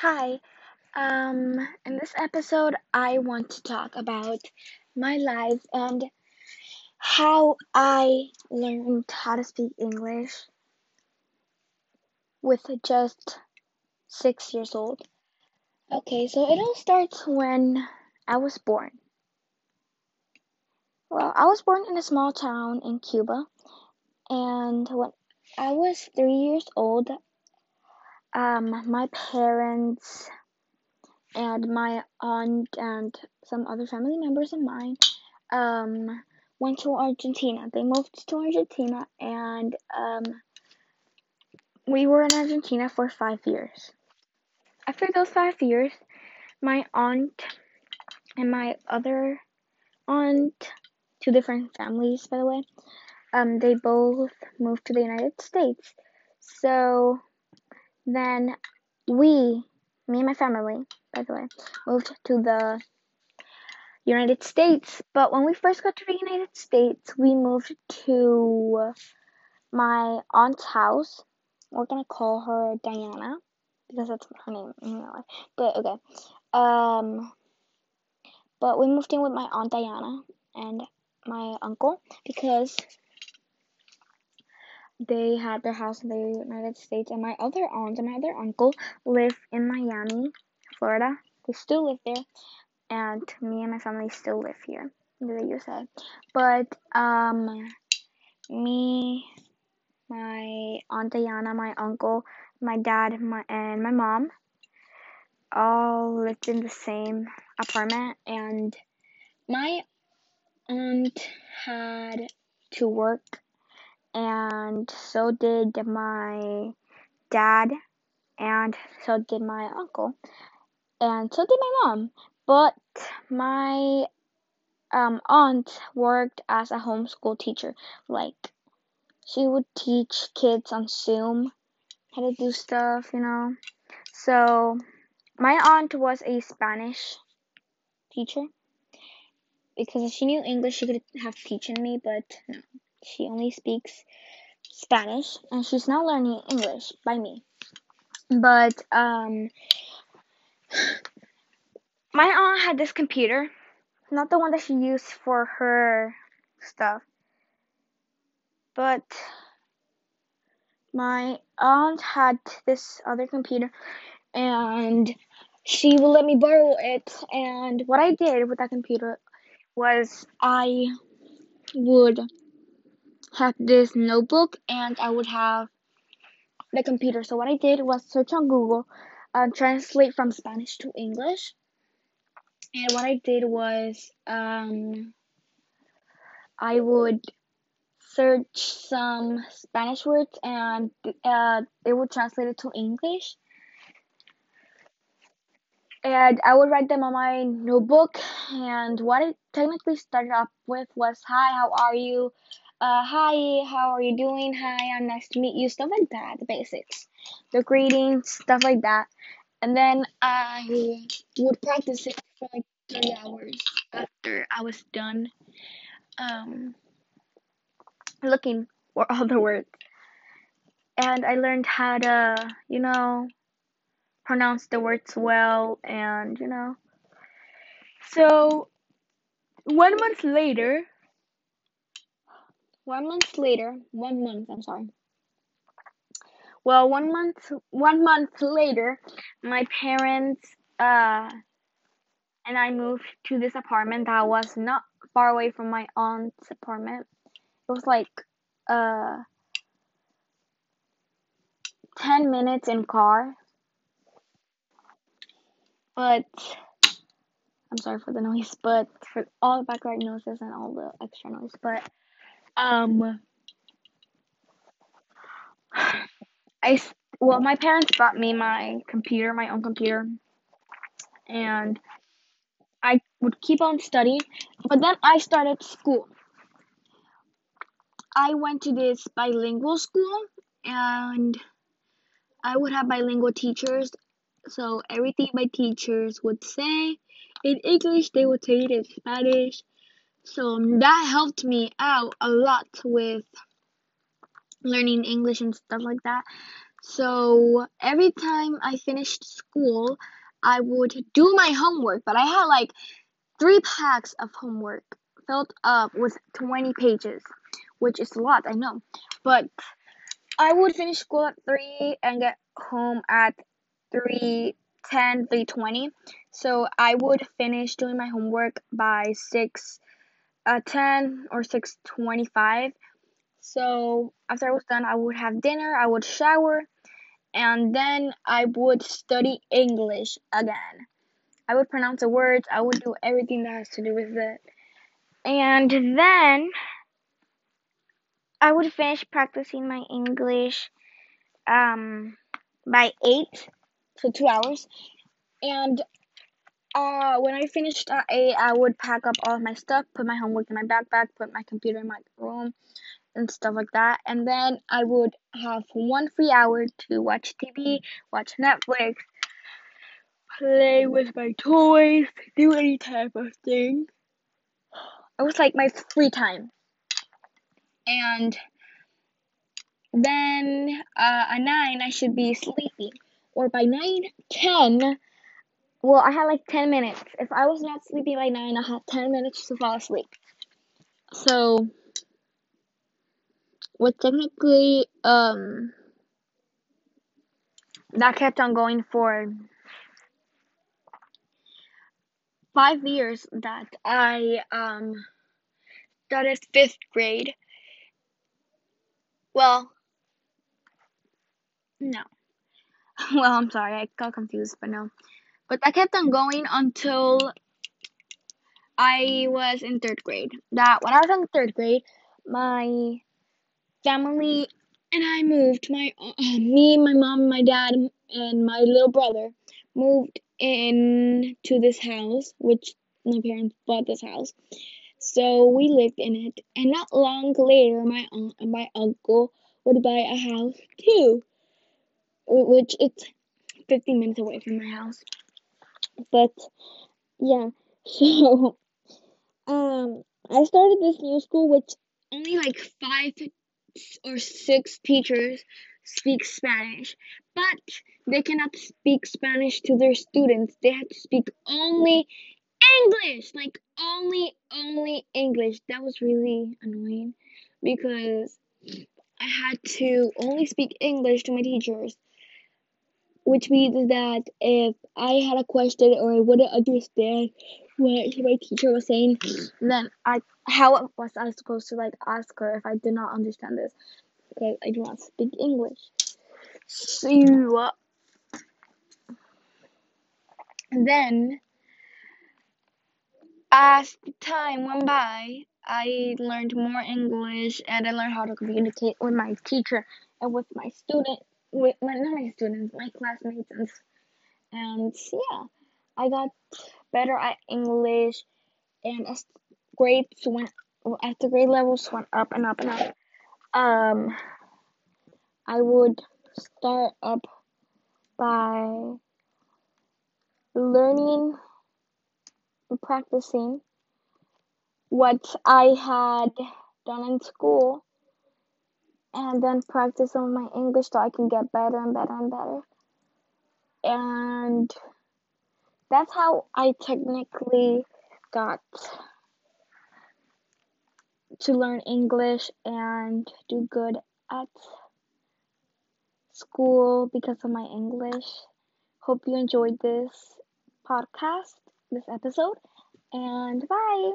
Hi. Um, in this episode, I want to talk about my life and how I learned how to speak English with just six years old. Okay, so it all starts when I was born. Well, I was born in a small town in Cuba, and when I was three years old, um, my parents and my aunt and some other family members of mine um, went to Argentina. They moved to Argentina, and um, we were in Argentina for five years. After those five years, my aunt and my other aunt, two different families, by the way, um, they both moved to the United States. So then we, me and my family, by the way, moved to the United States. But when we first got to the United States, we moved to my aunt's house. We're gonna call her Diana because that's her name. But okay. Um, but we moved in with my aunt Diana and my uncle because they had their house in the United States, and my other aunt and my other uncle live in Miami, Florida. They still live there, and me and my family still live here in the USA. But um, me, my aunt Diana, my uncle, my dad, my and my mom all lived in the same apartment, and my aunt had to work and so did my dad, and so did my uncle, and so did my mom. But my um, aunt worked as a homeschool teacher. Like, she would teach kids on Zoom how to do stuff, you know. So, my aunt was a Spanish teacher because if she knew English, she could have teaching me, but no, she only speaks Spanish, and she's now learning English by me. But um, my aunt had this computer, not the one that she used for her stuff, but my aunt had this other computer, and she would let me borrow it. And what I did with that computer was I would have this notebook and I would have the computer. So what I did was search on Google, uh, translate from Spanish to English, and what I did was um, I would search some Spanish words and uh, it would translate it to English. And I would write them on my notebook. And what it technically started off with was, "Hi, how are you? Uh, hi, how are you doing? Hi, I'm nice to meet you." Stuff like that, the basics, the greetings, stuff like that. And then I would practice it for like three hours after I was done um, looking for all the words. And I learned how to, you know, pronounce the words well and, you know. So, one month later, one month later, one month, I'm sorry. Well, one month, one month later, my parents, uh, and I moved to this apartment that was not far away from my aunt's apartment. It was like uh 10 minutes in car. But I'm sorry for the noise, but for all the background noises and all the extra noise, but um I well, my parents bought me my computer, my own computer, and I would keep on studying, but then I started school. I went to this bilingual school and I would have bilingual teachers. So everything my teachers would say in English, they would say it in Spanish. So um, that helped me out a lot with learning English and stuff like that. So every time I finished school, I would do my homework, but I had like three packs of homework filled up with 20 pages, which is a lot, I know. But I would finish school at 3 and get home at 3 10 320 so i would finish doing my homework by 6 uh, 10 or 625 so after i was done i would have dinner i would shower and then i would study english again. I would pronounce the words i would do everything that has to do with it. And then i would finish practicing my english um by 8 for two hours. And uh, when I finished at 8, I would pack up all of my stuff, put my homework in my backpack, put my computer in my room, and stuff like that. And then I would have one free hour to watch TV, watch Netflix, play with my toys, do any type of thing. It was like my free time. And then uh, at 9, I should be sleepy or by 9, 10, well, I had like 10 minutes. If I was not sleepy by 9, I had 10 minutes to fall asleep. So, what technically, um, that kept on going for five years that I, um, started fifth grade. Well, no. well, I'm sorry, I got confused, but no. But I kept on going until I was in third grade. That when I was in third grade, my family and I moved. My uh, me, my mom, my dad, and my little brother moved in to this house, which my parents bought this house. So we lived in it, and not long later, my aunt and my uncle would buy a house too which it's 15 minutes away from my house. But yeah, so um, I started this new school, which only like five or six teachers speak Spanish, but they cannot speak Spanish to their students. They have to speak only English, like only only English. That was really annoying because I had to only speak English to my teachers which means that if I had a question or I wouldn't understand what my teacher was saying, then I how was I supposed to like ask her if I did not understand this? Because I do not speak English. So then as time went by, I learned more English and I learned how to communicate with my teacher and with my student with my not my students, my classmates, and and yeah, I got better at English, and as grades went as the grade levels went up and up and up, um, I would start up by learning and practicing what I had done in school and then practice on my English so I can get better and better and better. And that's how I technically got to learn English and do good at school because of my English. Hope you enjoyed this podcast, this episode, and bye.